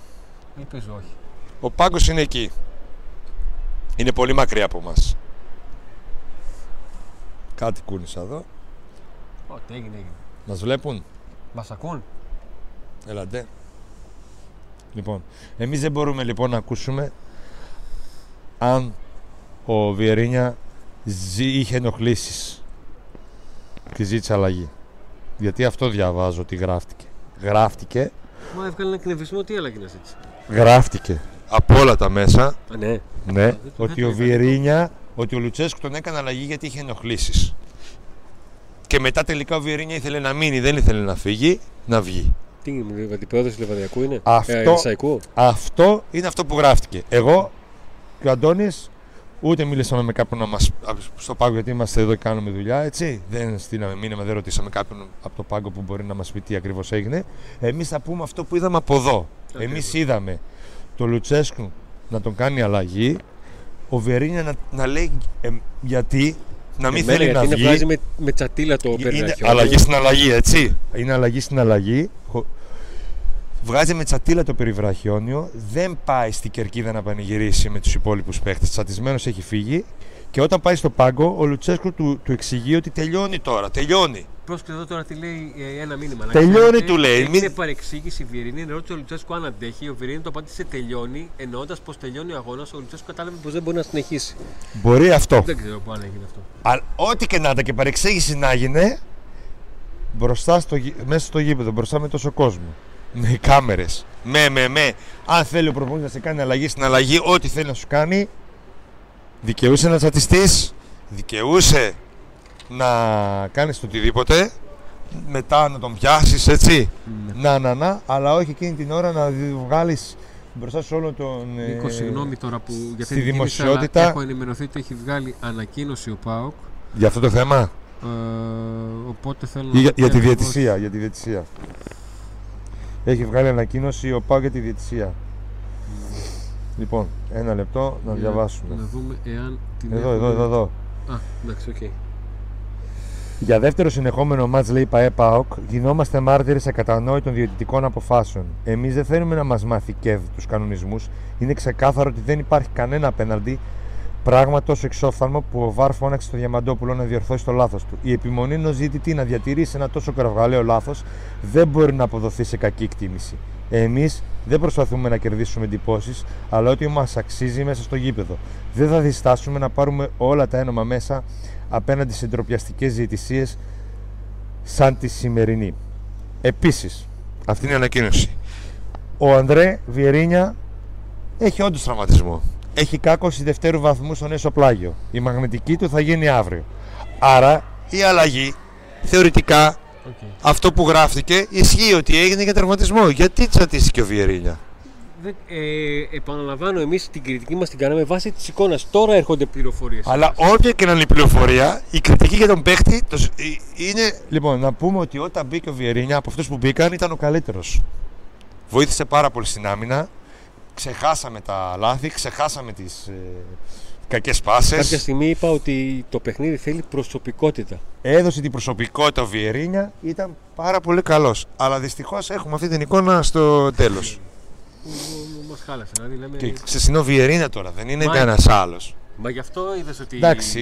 Είπες όχι. Ο πάγκος είναι εκεί. Είναι πολύ μακριά από μας. Κάτι κούνησα εδώ. Ό, τι έγινε, έγινε. Μας βλέπουν; Μας ακούν. Έλατε. Λοιπόν, εμείς δεν μπορούμε λοιπόν να ακούσουμε αν ο Βιερίνια ζει, είχε ενοχλήσεις και ζήτησε αλλαγή. Γιατί αυτό διαβάζω ότι γράφτηκε. Γράφτηκε. Μα έβγαλε ένα εκνευρισμό, τι έλεγε να ζήτησε. Γράφτηκε. Από όλα τα μέσα, Α, ναι. ναι, το- ότι δεν ο το είδα. Βιερίνια, ότι ο Λουτσέσκου τον έκανε αλλαγή γιατί είχε ενοχλήσεις. Και μετά τελικά ο Βιερίνια ήθελε να μείνει, δεν ήθελε να φύγει, να βγει. Τι είναι, αντιπρόεδρος του Λεβαδιακού είναι; Αυτό- Ε, Σαϊκού; Αυτό είναι αυτό που γράφτηκε. Εγώ και ο Αντώνης ούτε μίλησαμε με κάποιον να μας, στο πάγκο γιατί είμαστε εδώ και κάνουμε δουλειά, έτσι. Δεν στείλαμε μήνυμα, δεν ρωτήσαμε κάποιον από το πάγκο που μπορεί να μας πει τι ακριβώς έγινε. Εμείς θα πούμε αυτό που είδαμε από εδώ. Ακριβώς. Εμείς είδαμε το Λουτσέσκου να τον κάνει αλλαγή, ο Βιερίνια να, να λέει ε, γιατί, να μην Εμένα, θέλει να γιατί είναι βγει. βγάζει με, με τσατίλα το Είναι περναχιό. αλλαγή στην αλλαγή, έτσι. Είναι αλλαγή στην αλλαγή. Χω- Βγάζει με τσατίλα το περιβραχιόνιο, δεν πάει στην κερκίδα να πανηγυρίσει με τους υπόλοιπους παίχτες. Τσατισμένος έχει φύγει και όταν πάει στο πάγκο, ο Λουτσέσκου του, του εξηγεί ότι τελειώνει τώρα. Τελειώνει. Πρόσεχε εδώ τώρα τι λέει ε, ένα μήνυμα. να Τελειώνει, ξέρετε, του λέει, Είναι μην- παρεξήγηση η Βιερίνη. Ρώτησε ο Λουτσέσκου αν αντέχει. Ο Βιερίνη το απάντησε τελειώνει, εννοώντας πως τελειώνει ο αγώνας. Ο Λουτσέσκου κατάλαβε πως δεν μπορεί να συνεχίσει. Μπορεί αυτό. Δεν ξέρω πού αν έγινε αυτό. Αλλά ό,τι και να ήταν και παρεξήγηση να γίνει, μπροστά στο, γη- μέσα στο γήπεδο, μπροστά με τόσο κόσμο. Με κάμερες. Με, με, με. Αν θέλει ο προπονητής να σε κάνει αλλαγή στην αλλαγή, ό,τι θέλει να σου κάνει, δικαιούσε να τσατιστείς, δικαιούσε να κάνεις το οτιδήποτε, μετά να τον πιάσεις, έτσι. Να, να, να, αλλά όχι εκείνη την ώρα να βγάλεις μπροστά σε όλο τον. ε, Νίκο, συγγνώμη τώρα που για στη την κίνηση, αλλά δημοσιότητα- Έχω ενημερωθεί ότι έχει βγάλει ανακοίνωση ο ΠΑΟΚ. Για αυτό το θέμα; Ε, οπότε θέλω Ή να. για, δω για τι τη ακριβώς- διαιτησία, για τη διαιτησία. Έχει βγάλει ανακοίνωση ο ΠΑΟΚ για τη διαιτησία. Λοιπόν, ένα λεπτό να Για διαβάσουμε. Να δούμε εάν την. Εδώ, έχουμε- εδώ, εδώ, εδώ. Α, εντάξει, οκ. Για δεύτερο συνεχόμενο ματς λέει ΠΑΕ ΠΑΟΚ, γινόμαστε μάρτυρες ακατανόητων διαιτητικών αποφάσεων. Εμείς δεν θέλουμε να μας μάθει ΚΕΔ τους κανονισμούς. Είναι ξεκάθαρο ότι δεν υπάρχει κανένα απέναντι πράγμα τόσο εξόφθαλμο που ο Βάρ φώναξε στο Διαμαντόπουλο να διορθώσει το λάθος του. Η επιμονή ενός διαιτητή να διατηρήσει ένα τόσο κραυγαλαίο λάθος δεν μπορεί να αποδοθεί σε κακή εκτίμηση. Εμείς δεν προσπαθούμε να κερδίσουμε εντυπώσεις, αλλά ό,τι μας αξίζει μέσα στο γήπεδο. Δεν θα διστάσουμε να πάρουμε όλα τα ένομα μέσα απέναντι σε ντροπιαστικές διαιτησίες σαν τη σημερινή. Επίσης, αυτή είναι η ανακοίνωση. Ο Αντρέ Βιεϊρίνια έχει όντως τραυματισμό. Έχει κάκωση δευτέρου βαθμού στον έσω πλάγιο. Η μαγνητική του θα γίνει αύριο. Άρα η αλλαγή θεωρητικά Οκ. αυτό που γράφτηκε ισχύει ότι έγινε για τραυματισμό. Γιατί τσατίστηκε ο Βιεϊρίνια; Δεν- ε, επαναλαμβάνω, εμείς την κριτική μας την κάναμε βάσει της εικόνας. Τώρα έρχονται πληροφορίες. Αλλά όποια και να είναι η πληροφορία, η κριτική για τον παίχτη το, σ- ε, είναι. Λοιπόν, να πούμε ότι όταν μπήκε ο Βιερίνια από αυτούς που μπήκαν ήταν ο καλύτερος. Βοήθησε πάρα πολύ στην άμυνα. Ξεχάσαμε τα λάθη, ξεχάσαμε τις ε, κακές πάσες. Κάποια στιγμή είπα ότι το παιχνίδι θέλει προσωπικότητα. Έδωσε την προσωπικότητα ο Βιερίνια, ήταν πάρα πολύ καλός. Αλλά δυστυχώς έχουμε αυτή την εικόνα στο τέλος. Μας χάλασε. Δηλαδή, λέμε... Και ξεσυνό Βιερίνια τώρα, δεν είναι Μα- κανένας άλλος. Μα γι' αυτό είδες ότι. Εντάξει,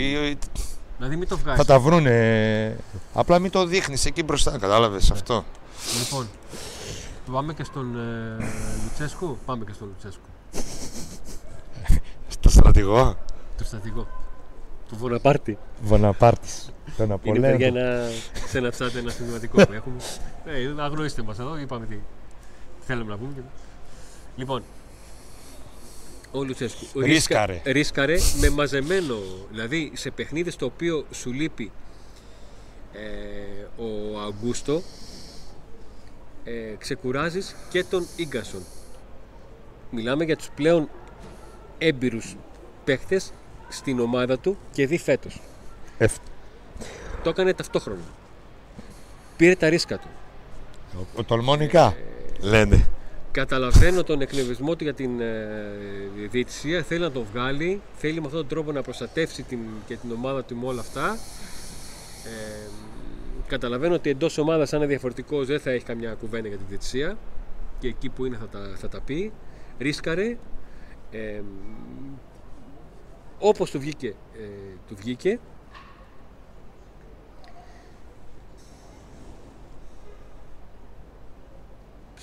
Δηλαδή, μην το βγάζεις. θα τα βρούνε. Απλά μην το δείχνεις εκεί μπροστά, κατάλαβες αυτό; Λοιπόν, πάμε και στον ε, Λουτσέσκου. Πάμε και στον Λουτσέσκου. Στο στρατηγό; Το στρατηγό. Του Βοναπάρτη. Βοναπάρτης. Τον Είναι Απολέον. παιδιά ένα, σε ένα chat ένα θυμηματικό που έχουμε. Ε, αγνοήστε μας εδώ, είπαμε τι θέλαμε να πούμε. Λοιπόν, ο Λουτσέσκου ρίσκα- Ρίσκαρε. ρίσκαρε με μαζεμένο, δηλαδή σε παιχνίδι στο οποίο σου λείπει ε, ο Αγκούστο ε, ξεκουράζεις και τον Ίγκασον. Μιλάμε για τους πλέον έμπειρους παίχτες στην ομάδα του και δει φέτος. Εφ- Το έκανε ταυτόχρονα. Πήρε τα ρίσκα του. Ο Τολμονικά. Λένε. Καταλαβαίνω τον εκνευρισμό του για την ε, διαιτησία. Θέλει να τον βγάλει. Θέλει με αυτόν τον τρόπο να προστατεύσει την, και την ομάδα του με όλα αυτά. Ε, καταλαβαίνω ότι εντός ομάδας, αν είναι διαφορετικός, δεν θα έχει καμιά κουβέντα για την διαιτησία. Και εκεί που είναι θα τα, θα τα πει. Ρίσκαρε. Ε, όπως του βγήκε, ε, του βγήκε.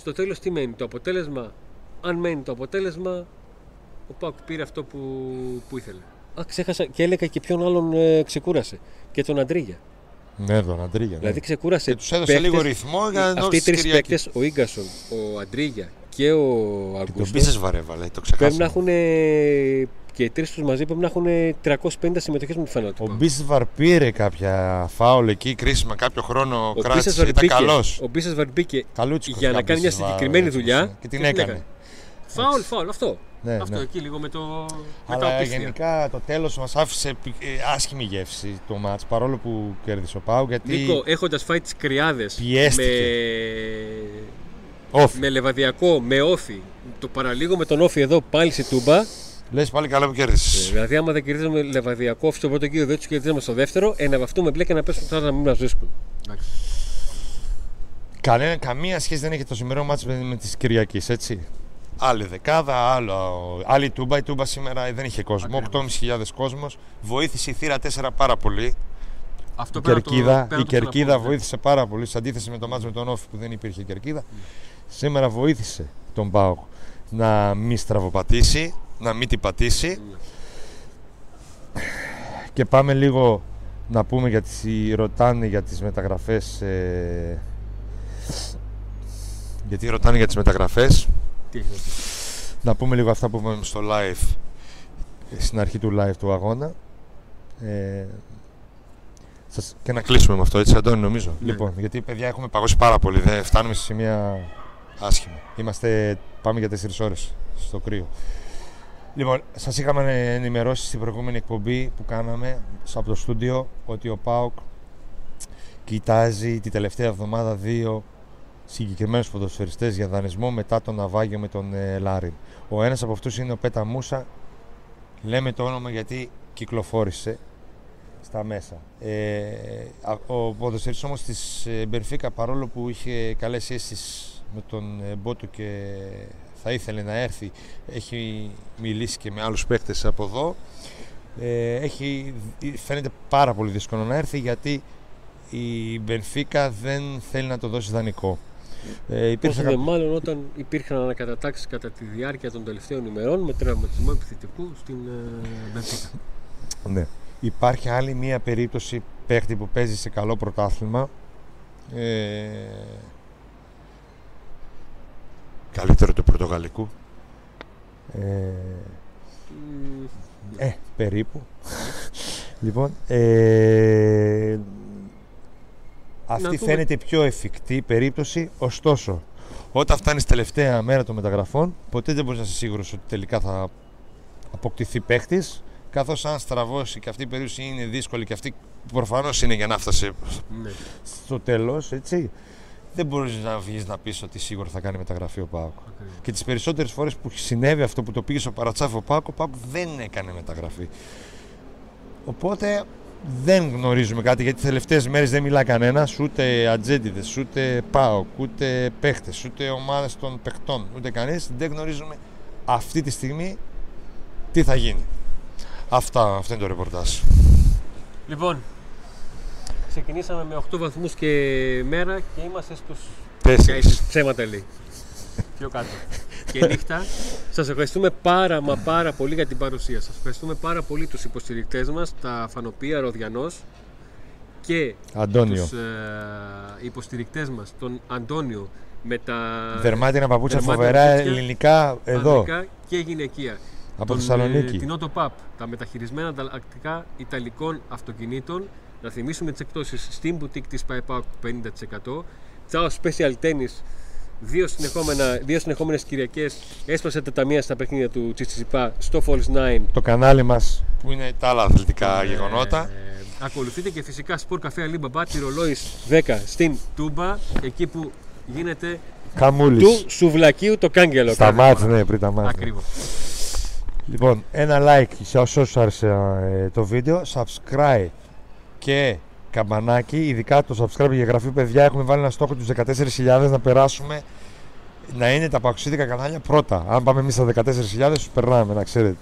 Στο τέλος τι μένει το αποτέλεσμα; Αν μένει το αποτέλεσμα ο Πάκ πήρε αυτό που, που ήθελε Α, ξέχασα και έλεγα και ποιον άλλον ε, ξεκούρασε και τον Αντρίγια Ναι, τον Αντρίγια. ναι. δηλαδή ξεκούρασε Και τους έδωσε παίκτες- λίγο ρυθμό για να αυτοί οι δώσει τρεις Κυριακή. παίκτες ο Ίγκασον, ο Αντρίγια και ο Και τον Αγκούστο πίσες βαρέβαλε, το πρέπει ξεχάσαμε. να έχουν και οι τρεις τους μαζί πρέπει να έχουν 350 συμμετοχές με τη φανέλα του Ο ΠΑΟΚ. Μπίσβαρ πήρε κάποια φάουλ εκεί, κρίσιμα, κάποιο χρόνο Ο κράτησε. Μπίσεσβαρ Ήταν μπήκε- καλός. Ο Μπίσεσβαρ μπήκε Καλούτσικος για να για κάνει μια Μπίσεσβαρ, συγκεκριμένη έτσι, δουλειά Και την και την έκανε. Φάουλ, φάουλ, αυτό. Ναι, αυτό ναι. εκεί λίγο με το. με τα Αλλά οπίστια. γενικά το τέλος μας άφησε επι- ε, άσχημη γεύση το μάτς παρόλο που κέρδισε ο Πάου γιατί Νίκο, έχοντας φάει τις κρυάδες Πιέστηκε. με, Off. με λεβαδιακό, με όφη, το παραλίγο με τον όφη εδώ πάλι σε τούμπα. Λες πάλι καλά που κέρδισες. Δηλαδή, άμα δεν κερδίζαμε λεβαδιακό όφη στο πρώτο κύριο, δεν του κερδίζαμε στο δεύτερο, ένα βαφτούμε μπλε και να πέσουν τώρα να μην μας βρίσκουν. Κανένα, καμία σχέση δεν έχει το σημερινό μάτς με, με της Κυριακής, έτσι. Άλλη δεκάδα, άλλο, άλλη τούμπα. Η τούμπα σήμερα δεν είχε κόσμο, Ακριβώς. 8.500 κόσμος. Βοήθησε η θύρα 4 πάρα πολύ. Αυτό Η πρέπει να το- Κερκίδα, πρέπει να η το Κερκίδα ξαναπούμε. βοήθησε πάρα πολύ σε αντίθεση με το μάτς με τον Όφη που δεν υπήρχε Κερκίδα. Σήμερα βοήθησε τον Πάοκ να μην στραβοπατήσει, να μην την πατήσει. Ναι. Και πάμε λίγο να πούμε για τις ρωτάνε για τις μεταγραφές. ε, γιατί ρωτάνε για τις μεταγραφές. Τι έχεις να πεις; Να πούμε λίγο αυτά που είπαμε στο live, ε, στην αρχή του live του αγώνα. Ε, σας, και να κλείσουμε με αυτό, έτσι, Αντώνη, νομίζω. Ναι. Λοιπόν, γιατί παιδιά έχουμε παγώσει πάρα πολύ. Δεν φτάνουμε σε σημεία άσχημα. Είμαστε, πάμε για 4 ώρες στο κρύο. Λοιπόν, σας είχαμε ενημερώσει στην προηγούμενη εκπομπή που κάναμε από το στούντιο ότι ο ΠΑΟΚ κοιτάζει τη τελευταία εβδομάδα δύο συγκεκριμένους ποδοσφαιριστές για δανεισμό μετά τον ναυάγιο με τον ε, Λάριν. Ο ένας από αυτούς είναι ο Πέτα Μούσα. Λέμε το όνομα γιατί κυκλοφόρησε στα μέσα. Ε, α- ο ποδοσφαιριστής όμως της ε, Μπενφίκα παρόλο που είχε καλές σχέσεις με τον ε, Μπότο και θα ήθελε να έρθει έχει μιλήσει και με άλλους παίκτες από εδώ ε, έχει, φαίνεται πάρα πολύ δύσκολο να έρθει γιατί η Μπενφίκα δεν θέλει να το δώσει δανεικό. Ε, υπήρξε Όσο δε κάποιο- μάλλον όταν υπήρχαν ανακατατάξεις κατά τη διάρκεια των τελευταίων ημερών με τραυματισμό επιθετικού στην ε, Μπενφίκα. Ναι. Υπάρχει άλλη μία περίπτωση παίχτη που παίζει σε καλό πρωτάθλημα. Ε, καλύτερο του Πορτογαλικού. Ε, Μμ, ε, περίπου. λοιπόν, ε, αυτή δούμε. φαίνεται η πιο εφικτή περίπτωση, ωστόσο, όταν φτάνεις τελευταία μέρα των μεταγραφών, ποτέ δεν μπορείς να είσαι σίγουρος ότι τελικά θα αποκτηθεί παίχτης, καθώς αν στραβώσει και αυτή η περίπτωση είναι δύσκολη και αυτή προφανώς είναι για να φτάσει ναι. στο τέλος, έτσι, δεν μπορείς να βγεις να πεις ότι σίγουρα θα κάνει μεταγραφή ο Πάοκ. ακριβώς. Και τις περισσότερες φορές που συνέβη αυτό που το πήγε στο Παρατσάφ ο Πάοκ, ο Πάοκ δεν έκανε μεταγραφή. Οπότε δεν γνωρίζουμε κάτι γιατί τις τελευταίες μέρες δεν μιλά κανένας, ούτε ατζέντιδες, ούτε ΠΑΟΚ, ούτε παίχτες, ούτε ομάδες των παιχτών, ούτε κανείς. Δεν γνωρίζουμε αυτή τη στιγμή τι θα γίνει. Αυτά, αυτό είναι το ρεπορτάζ. Λοιπόν, ξεκινήσαμε με 8 βαθμούς και μέρα και είμαστε στους... Τέσσερις. Και ψέματα λέει. Πιο κάτω. και νύχτα. Σας ευχαριστούμε πάρα μα πάρα πολύ για την παρουσία σας. Ευχαριστούμε πάρα πολύ τους υποστηρικτές μας, τα φανοπία Ροδιανός και Αντώνιο. τους ε, υποστηρικτές μας, τον Αντώνιο με τα Δερμάτινα παπούτσια δερμάτινα φοβερά παπούτσια, ελληνικά εδώ. ανδρικά και γυναικεία. Από Τον, Θεσσαλονίκη. ε, την Autopap, τα μεταχειρισμένα ανταλλακτικά ιταλικών αυτοκινήτων. Να θυμίσουμε τις εκπτώσεις στην boutique της PayPal 50%. Τσάο Special Tennis, δύο, συνεχόμενα, δύο συνεχόμενες Κυριακές έσπασε τα ταμεία στα παιχνίδια του Τσιτσιπά στο Falls 9. Το κανάλι μας που είναι τα άλλα αθλητικά γεγονότα. Ε, ακολουθείτε και φυσικά Sport Cafe Alibaba τη Ρολόης 10 στην Τούμπα, εκεί που γίνεται Καμούλης. του σουβλακίου το κάγκελο. Στα μάτς, ναι, πριν τα μάτς. ναι. Ακριβώς. Λοιπόν, ένα like σε όσους άρεσε ε, το βίντεο, subscribe και καμπανάκι, ειδικά το subscribe για εγγραφή παιδιά, έχουμε βάλει ένα στόχο τους 14.000 να περάσουμε να είναι τα παοξίδικα κανάλια πρώτα. Αν πάμε εμείς στα 14.000 τους περνάμε, να ξέρετε.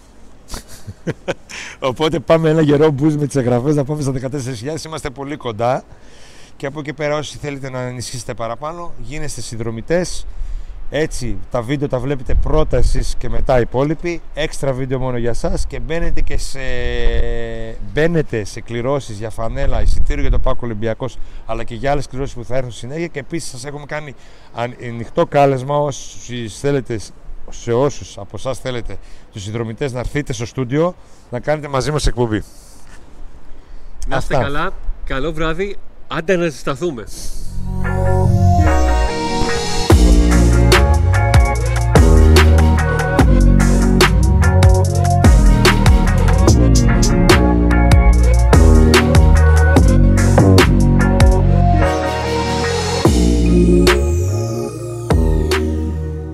Οπότε πάμε ένα γερό boost με τις εγγραφές να πάμε στα 14.000, είμαστε πολύ κοντά και από εκεί πέρα όσοι θέλετε να ενισχύσετε παραπάνω γίνεστε συνδρομητές έτσι τα βίντεο τα βλέπετε πρώτα εσείς και μετά οι υπόλοιποι έξτρα βίντεο μόνο για σας και μπαίνετε και σε, μπαίνετε σε κληρώσεις για φανέλα, εισιτήριο για το Πάκο Ολυμπιακός αλλά και για άλλες κληρώσεις που θα έρθουν συνέχεια και επίσης σας έχουμε κάνει αν- ανοιχτό κάλεσμα όσοι θέλετε σε όσους από εσάς θέλετε τους συνδρομητές να έρθετε στο στούντιο να κάνετε μαζί μας εκπομπή. Να είστε Αυτά. καλά, καλό βράδυ, άντε να ζεσταθούμε.